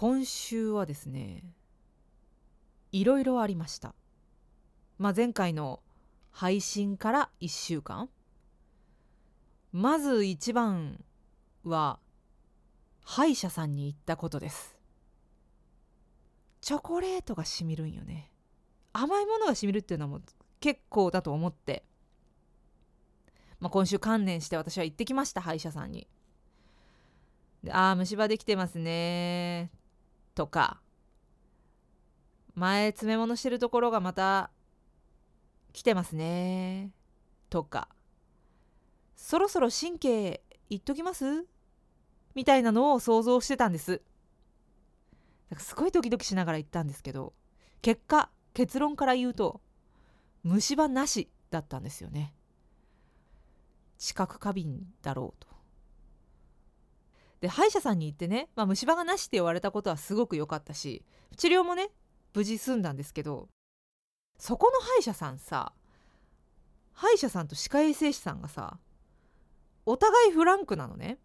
今週はですねいろいろありました。まあ前回の配信から1週間。まず一番は歯医者さんに行ったことです。チョコレートがしみるんよね。甘いものがしみるっていうのはもう結構だと思って、まあ、今週観念して私は行ってきました歯医者さんに。ああ虫歯できてますね。とか前詰め物してるところがまた来てますねとかそろそろ神経いっときます？みたいなのを想像してたんです。すごいドキドキしながら言ったんですけど結果結論から言うと虫歯なしだったんですよね。知覚過敏だろうと。で歯医者さんに行ってね、まあ、虫歯がなしって言われたことはすごく良かったし治療もね無事済んだんですけどそこの歯医者さんさ歯医者さんと歯科衛生士さんがさお互いフランクなのね。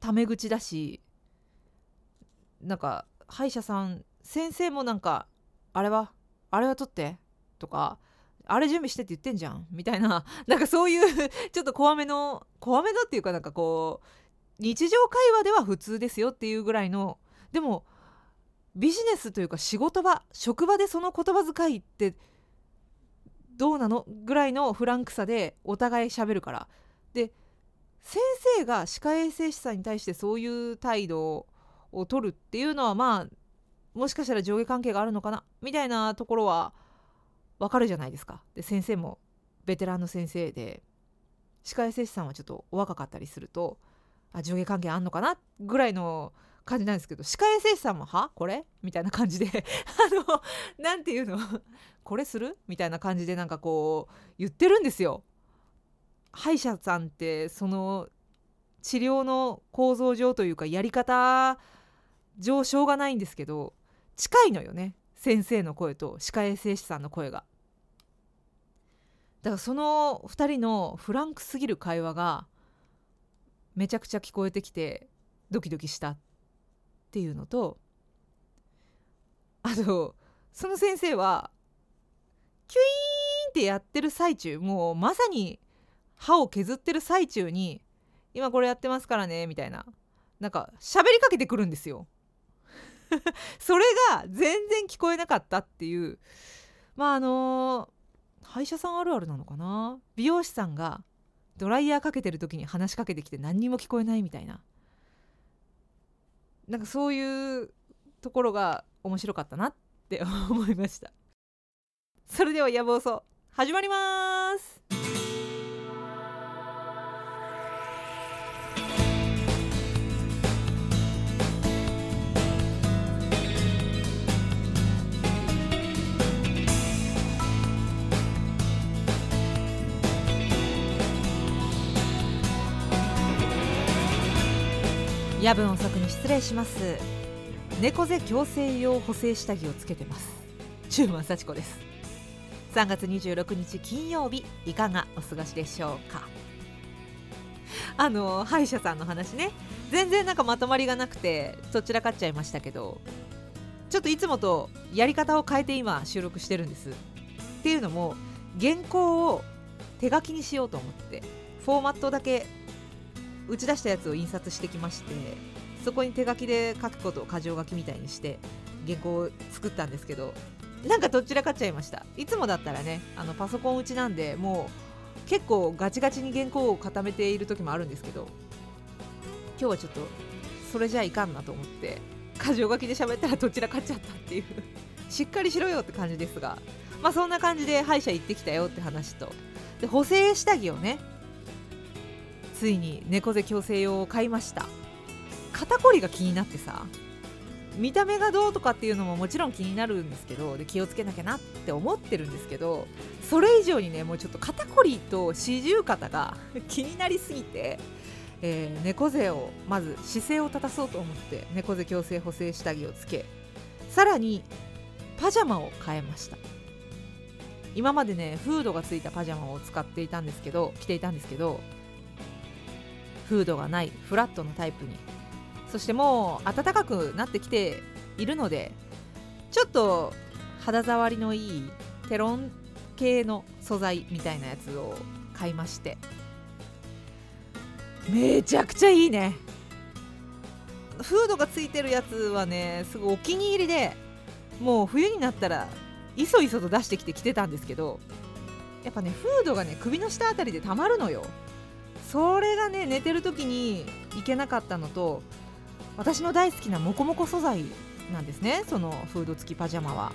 タメ口だしなんか歯医者さん先生もなんかあれはあれは取ってとかあれ準備してって言ってんじゃん。みたいな。なんかそういう ちょっと怖めの怖めのっていうかなんかこう日常会話では普通ですよっていうぐらいの。でもビジネスというか仕事場職場でその言葉遣いってどうなの？ぐらいのフランクさでお互い喋るから。で先生が歯科衛生士さんに対してそういう態度を取るっていうのはまあもしかしたら上下関係があるのかな？みたいなところはわかるじゃないですか。で先生もベテランの先生で歯科衛生士さんはちょっとお若かったりするとあ上下関係あんのかな？ぐらいの感じなんですけど歯科衛生士さんも「は？これ?」みたいな感じで あの何て言うの？これする？みたいな感じでなんかこう言ってるんですよ。歯医者さんってその治療の構造上というかやり方上しょうがないんですけど近いのよね先生の声と歯科衛生士さんの声が。だからその2人のフランクすぎる会話がめちゃくちゃ聞こえてきてドキドキしたっていうのとあとその先生はキュイーンってやってる最中もうまさに歯を削ってる最中に「今これやってますからね」みたいななんか喋りかけてくるんですよ。それが全然聞こえなかったっていう。まああの歯医者さんあるあるなのかな？美容師さんがドライヤーかけてる時に話しかけてきて何にも聞こえないみたいな。なんかそういうところが面白かったなって思いました。それでは野望そ始まります。夜分遅くに失礼します。猫背矯正用補正下着をつけてます。中馬幸子です。3月26日金曜日いかがお過ごしでしょうか？あの歯医者さんの話ね。全然なんかまとまりがなくてどちらかっちゃいましたけどちょっといつもとやり方を変えて今収録してるんです。っていうのも原稿を手書きにしようと思ってフォーマットだけ打ち出したやつを印刷してきましてそこに手書きで書くことを箇条書きみたいにして原稿を作ったんですけどなんかどちらかっちゃいました。いつもだったらねあのパソコン打ちなんでもう結構ガチガチに原稿を固めている時もあるんですけど今日はちょっとそれじゃいかんなと思って箇条書きで喋ったらどちらかっちゃったっていう。しっかりしろよって感じですがまあそんな感じで歯医者行ってきたよって話と。で補正下着をねついに猫背矯正用を買いました。肩こりが気になってさ見た目がどうとかっていうのももちろん気になるんですけどで気をつけなきゃなって思ってるんですけどそれ以上にねもうちょっと肩こりと四十肩が 気になりすぎて、えー、猫背をまず姿勢を正そうと思って猫背矯正補正下着をつけさらにパジャマを変えました。今までねフードがついたパジャマを使っていたんですけど着ていたんですけどフードがないフラットのタイプに。そしてもう暖かくなってきているのでちょっと肌触りのいいテロン系の素材みたいなやつを買いまして。めちゃくちゃいいね。フードがついてるやつはねすごいお気に入りでもう冬になったらいそいそと出してきて着てたんですけどやっぱねフードがね首の下あたりでたまるのよ。それがね寝てる時にいけなかったのと私の大好きなモコモコ素材なんですね。そのフード付きパジャマは。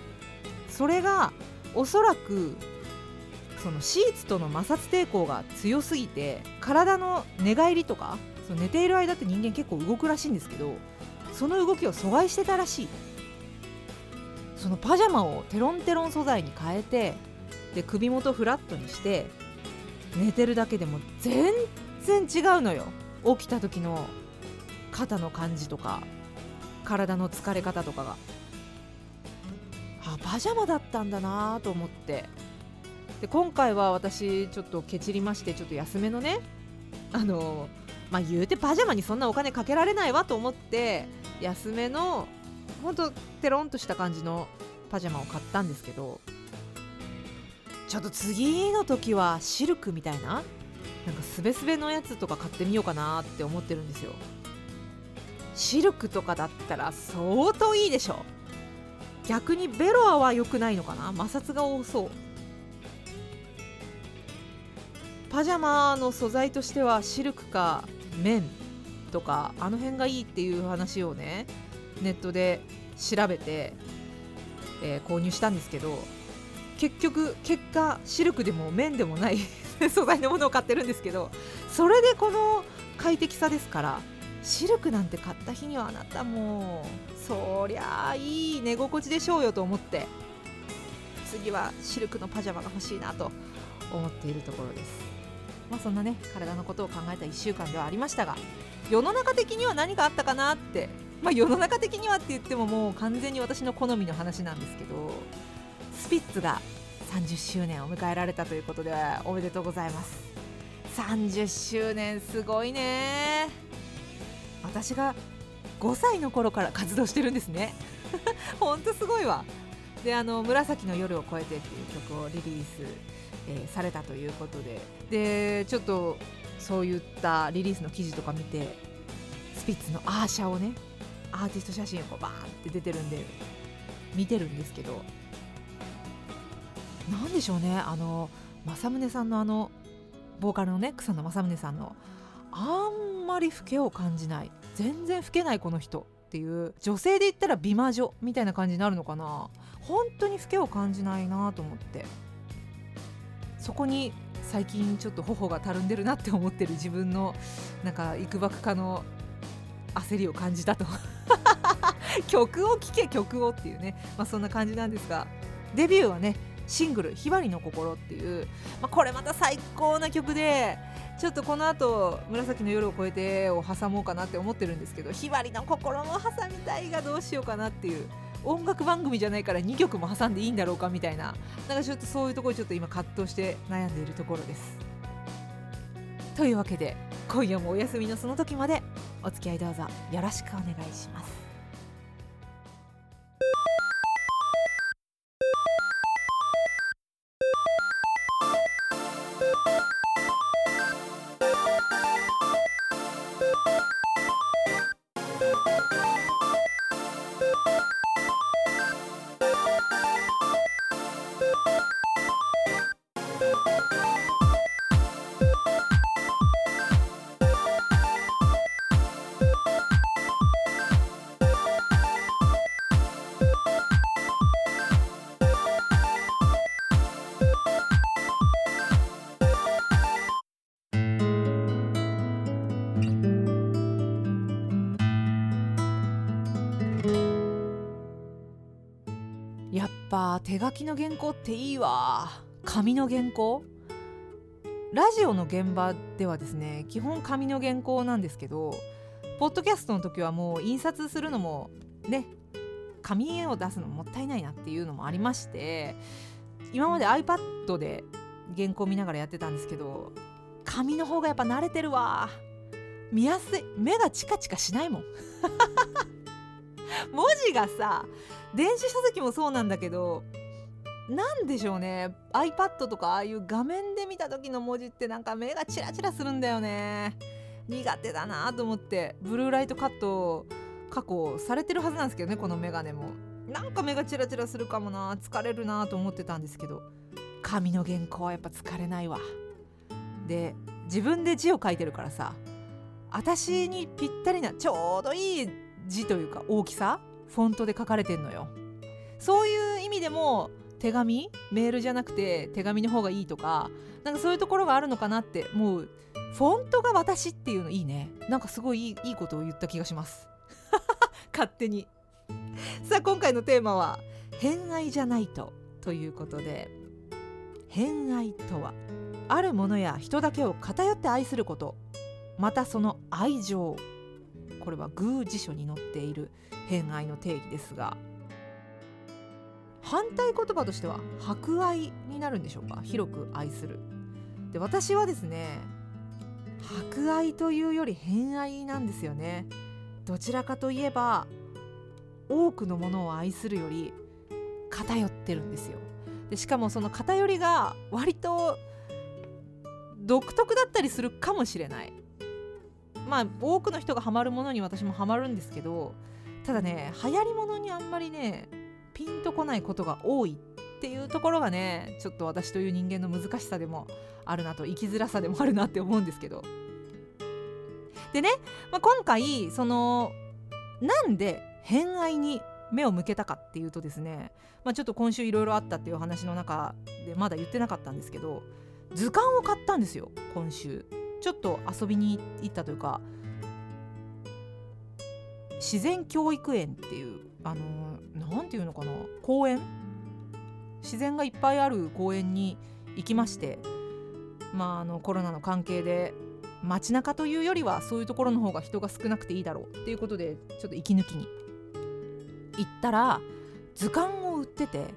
それがおそらくそのシーツとの摩擦抵抗が強すぎて体の寝返りとかその寝ている間って人間結構動くらしいんですけどその動きを阻害してたらしい。そのパジャマをテロンテロン素材に変えてで首元フラットにして寝てるだけでも全然違うのよ。起きた時の肩の感じとか体の疲れ方とかが。あパジャマだったんだなと思って。で今回は私ちょっとケチりましてちょっと安めのねあのまあ言うてパジャマにそんなお金かけられないわと思って安めのほんとテロンとした感じのパジャマを買ったんですけどちょっと次の時はシルクみたいななんかスベスベのやつとか買ってみようかなって思ってるんですよ。シルクとかだったら相当いいでしょ。逆にベロアは良くないのかな。摩擦が多そう。パジャマの素材としてはシルクか綿とかあの辺がいいっていう話をねネットで調べて、えー、購入したんですけど結局結果シルクでも綿でもない 素材のものを買ってるんですけどそれでこの快適さですからシルクなんて買った日にはあなたもそりゃあいい寝心地でしょうよと思って次はシルクのパジャマが欲しいなと思っているところです。まあそんなね体のことを考えた1週間ではありましたが世の中的には何があったかなってまあ世の中的にはって言ってももう完全に私の好みの話なんですけどスピッツが30周年を迎えられたということでおめでとうございます。30周年すごいね。私が5歳の頃から活動してるんですね。ほんとすごいわ。であの「紫の夜を越えて」っていう曲をリリース、えー、されたということで。でちょっとそういったリリースの記事とか見てスピッツのアーシャをねアーティスト写真をこうバーンって出てるんで見てるんですけど何でしょうね。あの政宗さんのあのボーカルのね草野正宗さんのあんまり老けを感じない全然老けないこの人っていう女性で言ったら美魔女みたいな感じになるのかな。本当に老けを感じないなと思って。そこに最近ちょっと頬がたるんでるなって思ってる自分のなんかいくばくかの焦りを感じたと。曲を聴け曲をっていうね、まあ、そんな感じなんですが。デビューはねシングル「ひばりの心」っていう、まあ、これまた最高な曲でちょっとこの後紫の夜を越えてを挟もうかなって思ってるんですけどひばりの心も挟みたいがどうしようかなっていう音楽番組じゃないから2曲も挟んでいいんだろうかみたいななんかちょっとそういうところちょっと今葛藤して悩んでいるところです。というわけで今夜もお休みのその時までお付き合いどうぞよろしくお願いします。ぱ手書きの原稿っていいわ。紙の原稿？ラジオの現場ではですね基本紙の原稿なんですけどポッドキャストの時はもう印刷するのもね紙絵を出すのもったいないなっていうのもありまして今まで iPad で原稿見ながらやってたんですけど紙の方がやっぱ慣れてるわ。見やすい。目がチカチカしないもん。文字がさ電子書籍もそうなんだけどなんでしょうね。iPad とかああいう画面で見た時の文字ってなんか目がチラチラするんだよね。苦手だなと思ってブルーライトカット加工されてるはずなんですけどねこのメガネも。なんか目がチラチラするかもな。疲れるなと思ってたんですけど紙の原稿はやっぱ疲れないわ。で自分で字を書いてるからさ私にぴったりなちょうどいい字というか大きさフォントで書かれてんのよ。そういう意味でも手紙？メールじゃなくて手紙の方がいいとかなんかそういうところがあるのかなってもう。フォントが私っていうのいいね。なんかすごいいいいいことを言った気がします。勝手に。さあ今回のテーマは「偏愛じゃないと」ということで偏愛とはあるものや人だけを偏って愛すること。またその愛情。これは偶辞書に載っている偏愛の定義ですが反対言葉としては博愛になるんでしょうか？広く愛する。で私はですね博愛というより偏愛なんですよね。どちらかといえば多くのものを愛するより偏ってるんですよ。でしかもその偏りが割と独特だったりするかもしれない。まあ多くの人がハマるものに私もハマるんですけどただね流行りものにあんまりねピンとこないことが多いっていうところがねちょっと私という人間の難しさでもあるなと生きづらさでもあるなって思うんですけど。でね、まあ、今回そのなんで偏愛に目を向けたかっていうとですね、まあ、ちょっと今週いろいろあったっていう話の中でまだ言ってなかったんですけど図鑑を買ったんですよ今週。ちょっと遊びに行ったというか自然教育園っていうあの何て言うのかな公園？自然がいっぱいある公園に行きましてまああのコロナの関係で街中というよりはそういうところの方が人が少なくていいだろうっていうことでちょっと息抜きに行ったら図鑑を売ってて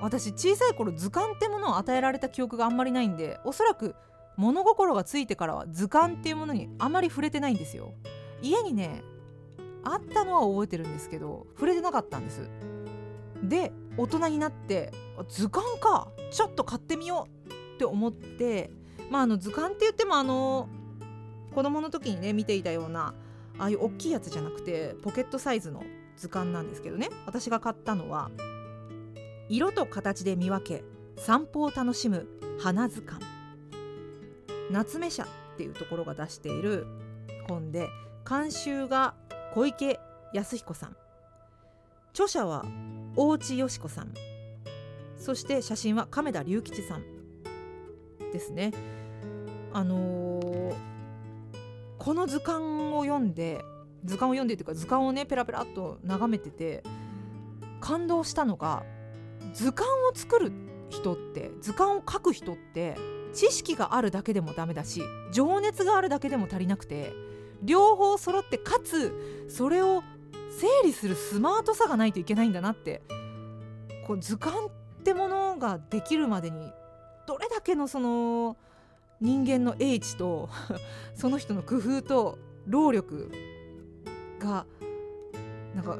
私小さい頃図鑑ってものを与えられた記憶があんまりないんでおそらく物心がついてからは図鑑っていうものにあまり触れてないんですよ。家にねあったのは覚えてるんですけど触れてなかったんです。で大人になって図鑑かちょっと買ってみようって思ってまああの図鑑って言ってもあの子供の時にね見ていたようなああいう大きいやつじゃなくてポケットサイズの図鑑なんですけどね。私が買ったのは色と形で見分け散歩を楽しむ花図鑑。夏目社っていうところが出している本で監修が小池康彦さん。著者は大内よし子さん。そして写真は亀田隆吉さん。ですね。あのー、この図鑑を読んで図鑑を読んでというか図鑑をねペラペラっと眺めてて感動したのが図鑑を作る人って図鑑を書く人って知識があるだけでもダメだし情熱があるだけでも足りなくて両方揃ってかつそれを整理するスマートさがないといけないんだなってこう図鑑ってものができるまでにどれだけのその人間の英知と その人の工夫と労力がなんか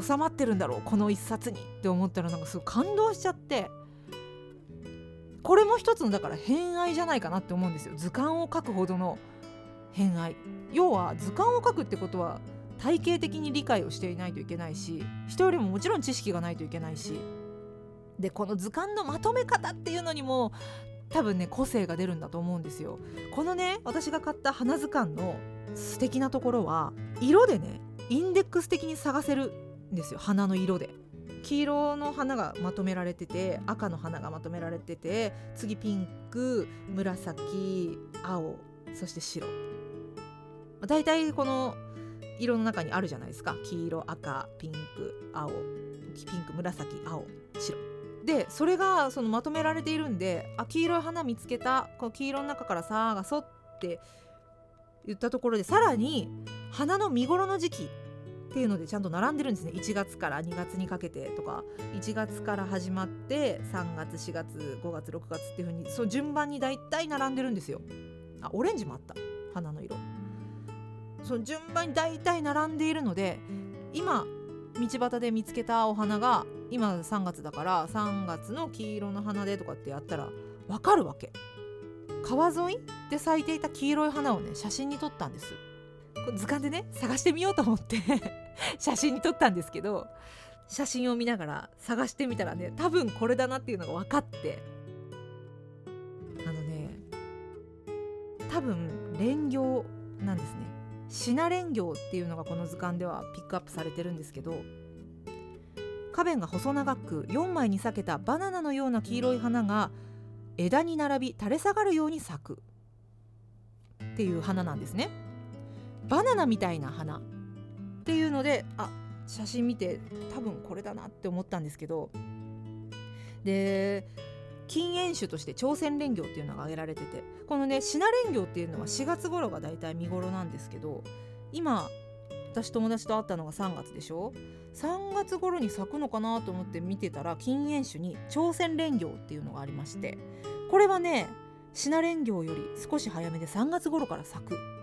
収まってるんだろうこの一冊にって思ったらなんかすごい感動しちゃって。これも一つのだから偏愛じゃないかなって思うんですよ。図鑑を書くほどの偏愛。要は図鑑を書くってことは体系的に理解をしていないといけないし人よりももちろん知識がないといけないし。でこの図鑑のまとめ方っていうのにも多分ね個性が出るんだと思うんですよ。このね私が買った花図鑑の素敵なところは色でねインデックス的に探せるんですよ。花の色で。黄色の花がまとめられてて赤の花がまとめられてて次ピンク紫青そして白。大体この色の中にあるじゃないですか。黄色赤ピンク青ピンク紫青白。でそれがそのまとめられているんであ黄色い花見つけたこの黄色の中からさがそって言ったところでさらに花の見頃の時期っていうのでちゃんと並んでるんですね。1月から2月にかけてとか。1月から始まって3月4月5月6月っていう風にそう順番に大体並んでるんですよ。あオレンジもあった。花の色。その順番に大体並んでいるので今道端で見つけたお花が今3月だから3月の黄色の花でとかってやったらわかるわけ。川沿いで咲いていた黄色い花をね写真に撮ったんです。図鑑でね探してみようと思って 写真に撮ったんですけど写真を見ながら探してみたらね多分これだなっていうのが分かってあのね多分蓮行なんですね。シナ蓮行っていうのがこの図鑑ではピックアップされてるんですけど花弁が細長く4枚に裂けたバナナのような黄色い花が枝に並び垂れ下がるように咲くっていう花なんですね。バナナみたいな花。っていうのであ写真見て多分これだなって思ったんですけど。で禁煙種として朝鮮蓮魚っていうのが挙げられててこのねシナ蓮魚っていうのは4月頃がだいたい見頃なんですけど今私友達と会ったのが3月でしょ？3月頃に咲くのかなと思って見てたら禁煙種に朝鮮蓮魚っていうのがありましてこれはねシナ蓮魚より少し早めで3月頃から咲く。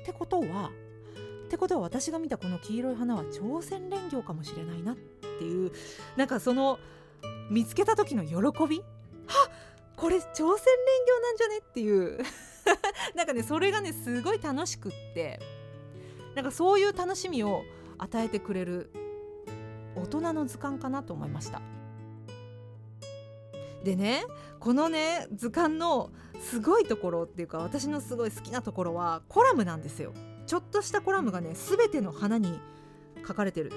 ってことはってことは私が見たこの黄色い花は朝鮮蓮魚かもしれないなっていうなんかその見つけた時の喜び？はこれ朝鮮蓮魚なんじゃねっていう。なんかねそれがねすごい楽しくって。なんかそういう楽しみを与えてくれる大人の図鑑かなと思いました。でねこのね図鑑のすごいところっていうか私のすごい好きなところはコラムなんですよ。ちょっとしたコラムがね全ての花に書かれてる。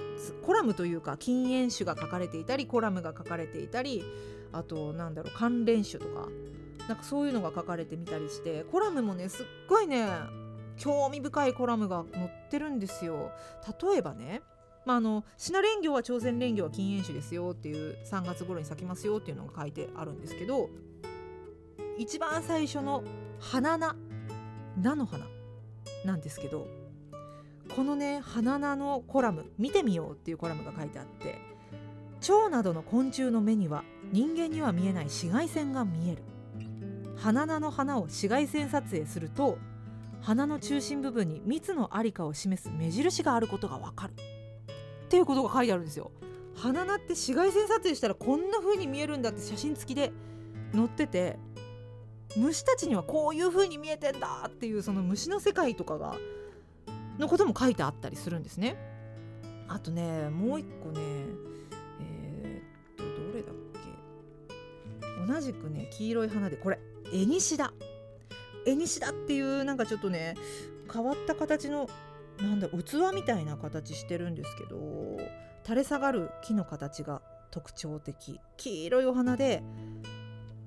コラムというか禁煙種が書かれていたりコラムが書かれていたりあとなんだろう関連種とかなんかそういうのが書かれてみたりしてコラムもねすっごいね興味深いコラムが載ってるんですよ。例えばねまあ、あのシナレン魚は朝鮮蓮魚は禁煙種ですよっていう3月頃に咲きますよっていうのが書いてあるんですけど一番最初の花菜菜の花なんですけどこのね花菜のコラム見てみようっていうコラムが書いてあって蝶などの昆虫の目には人間には見えない紫外線が見える。花菜の花を紫外線撮影すると花の中心部分に蜜のありかを示す目印があることがわかる。っていうことが書いてあるんですよ。花菜って紫外線撮影したらこんな風に見えるんだって写真付きで載ってて虫たちにはこういう風に見えてんだっていうその虫の世界とかがのことも書いてあったりするんですね。あとねもう一個ねえー、っとどれだっけ。同じくね黄色い花でこれエニシダ。エニシダっていうなんかちょっとね変わった形のなんだ器みたいな形してるんですけど垂れ下がる木の形が特徴的。黄色いお花で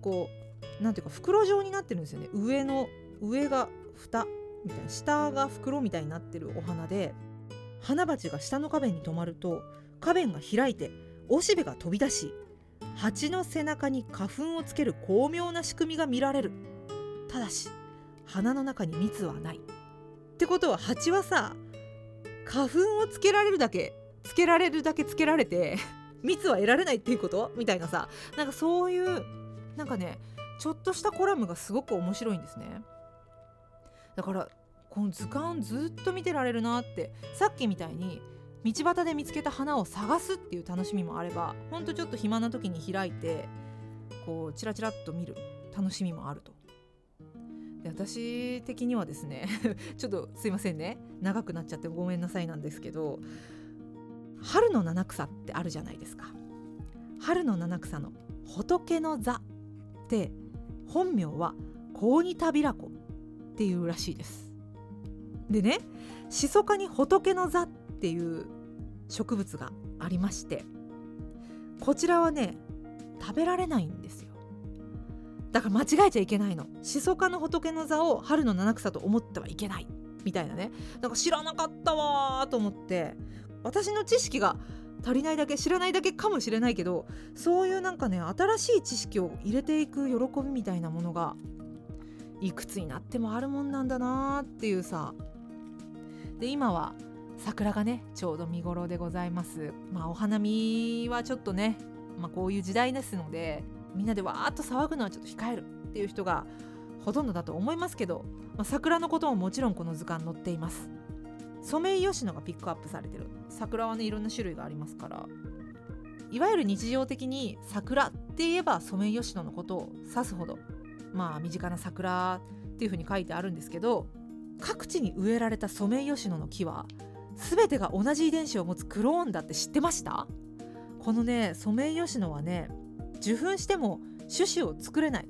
こうなんていうか袋状になってるんですよね。上の上が蓋みたいな下が袋みたいになってるお花で花鉢が下の花弁に止まると花弁が開いておしべが飛び出し蜂の背中に花粉をつける巧妙な仕組みが見られる。ただし花の中に蜜はない。ってことは蜂はさ花粉をつけられるだけつけられるだけつけられて 蜜は得られないっていうこと？みたいなさ。なんかそういうなんかねちょっとしたコラムがすごく面白いんですね。だからこの図鑑ずっと見てられるなってさっきみたいに道端で見つけた花を探すっていう楽しみもあればほんとちょっと暇な時に開いてこうチラチラっと見る楽しみもあると。私的にはですね ちょっとすいませんね。長くなっちゃってごめんなさいなんですけど春の七草ってあるじゃないですか。春の七草の仏の座って本名はコウニタビラコっていうらしいです。でねシソ科に仏の座っていう植物がありましてこちらはね食べられないんですよ。だから間違えちゃいけないの。シソ科の仏の座を春の七草と思ってはいけない。みたいなね。なんか知らなかったわと思って。私の知識が足りないだけ知らないだけかもしれないけどそういうなんかね新しい知識を入れていく喜びみたいなものがいくつになってもあるもんなんだなっていうさ。で今は桜がねちょうど見頃でございます。まあお花見はちょっとね、まあ、こういう時代ですのでみんなでわーっと騒ぐのはちょっと控えるっていう人がほとんどだと思いますけど、まあ、桜のことももちろんこの図鑑載っています。ソメイヨシノがピックアップされてる。桜はねいろんな種類がありますから。いわゆる日常的に桜って言えばソメイヨシノのことを指すほどまあ身近な桜っていうふうに書いてあるんですけど各地に植えられたソメイヨシノの木は全てが同じ遺伝子を持つクローンだって知ってました？このねソメイヨシノはね受粉しても種子を作れない。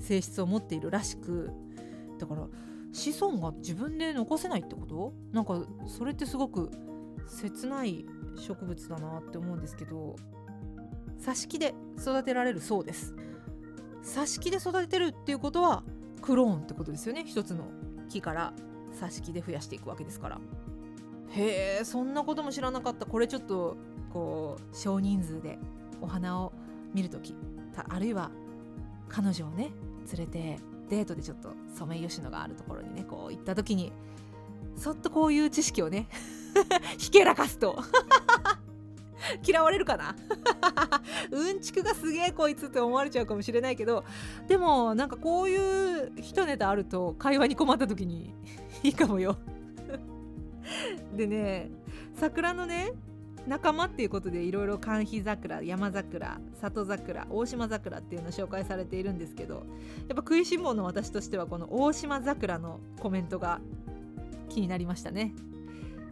性質を持っているらしく。だから子孫が自分で残せないってこと？なんかそれってすごく切ない植物だなって思うんですけど挿し木で育てられるそうです。挿し木で育ててるっていうことはクローンってことですよね？一つの木から挿し木で増やしていくわけですから。へえそんなことも知らなかった。これちょっとこう少人数でお花を見る時あるいは彼女をね連れてデートでちょっとソメイヨシノがあるところにねこう行った時にそっとこういう知識をね ひけらかすと。嫌われるかな？うんちくがすげえこいつって思われちゃうかもしれないけどでもなんかこういう一ネタあると会話に困った時にいいかもよ。でね桜のね仲間っていうことでいろいろ寒肥桜山桜里桜大島桜っていうのを紹介されているんですけどやっぱ食いしん坊の私としてはこの大島桜のコメントが気になりましたね。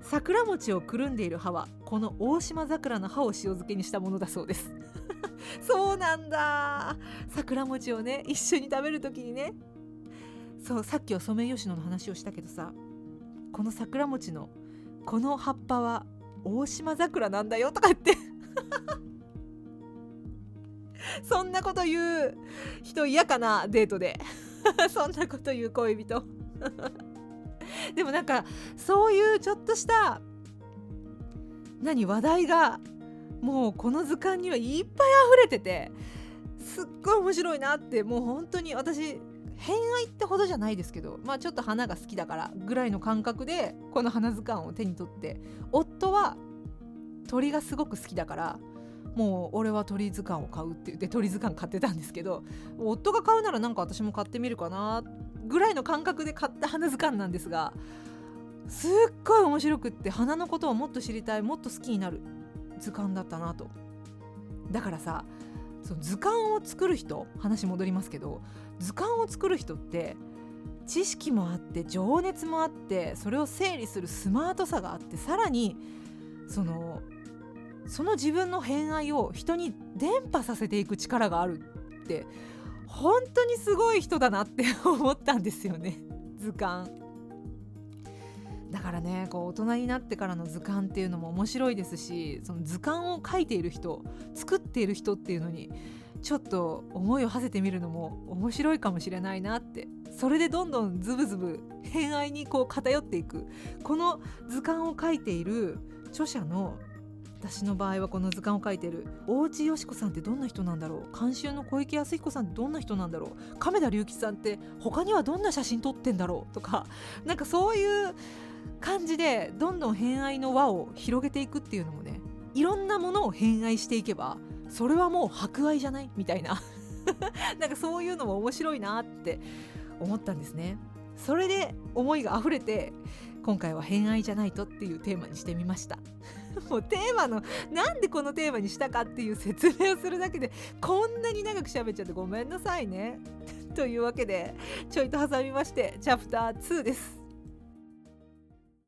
桜餅をくるんでいる葉はこの大島桜の葉を塩漬けにしたものだそうです。そうなんだ。桜餅をね一緒に食べる時にね。そうさっきはソメイヨシノの話をしたけどさこの桜餅のこの葉っぱは大島桜なんだよとか言って。そんなこと言う人嫌かなデートで。そんなこと言う恋人。でもなんかそういうちょっとした何話題がもうこの図鑑にはいっぱい溢れててすっごい面白いなってもう本当に私偏愛ってほどじゃないですけどまあちょっと花が好きだからぐらいの感覚でこの花図鑑を手に取って夫は鳥がすごく好きだからもう俺は鳥図鑑を買うって言って鳥図鑑買ってたんですけど夫が買うならなんか私も買ってみるかなぐらいの感覚で買った花図鑑なんですがすっごい面白くって花のことをもっと知りたいもっと好きになる図鑑だったなと。だからさその図鑑を作る人話戻りますけど図鑑を作る人って知識もあって情熱もあってそれを整理するスマートさがあってさらにそのその自分の偏愛を人に伝播させていく力があるって本当にすごい人だなって 思ったんですよね図鑑。だからねこう大人になってからの図鑑っていうのも面白いですしその図鑑を書いている人作っている人っていうのにちょっと思いを馳せてみるのも面白いかもしれないなって。それでどんどんズブズブ偏愛にこう偏っていく。この図鑑を書いている著者の私の場合はこの図鑑を書いてる大内よし子さんってどんな人なんだろう。監修の小池康彦さんってどんな人なんだろう。亀田隆吉さんって他にはどんな写真撮ってんだろうとかなんかそういう感じでどんどん偏愛の輪を広げていくっていうのもねいろんなものを偏愛していけばそれはもう博愛じゃない？みたいな。なんかそういうのも面白いなって思ったんですね。それで思いが溢れて今回は偏愛じゃないとっていうテーマにしてみました。もうテーマのなんでこのテーマにしたかっていう説明をするだけでこんなに長く喋っちゃってごめんなさいね。というわけでちょいと挟みましてチャプター2です。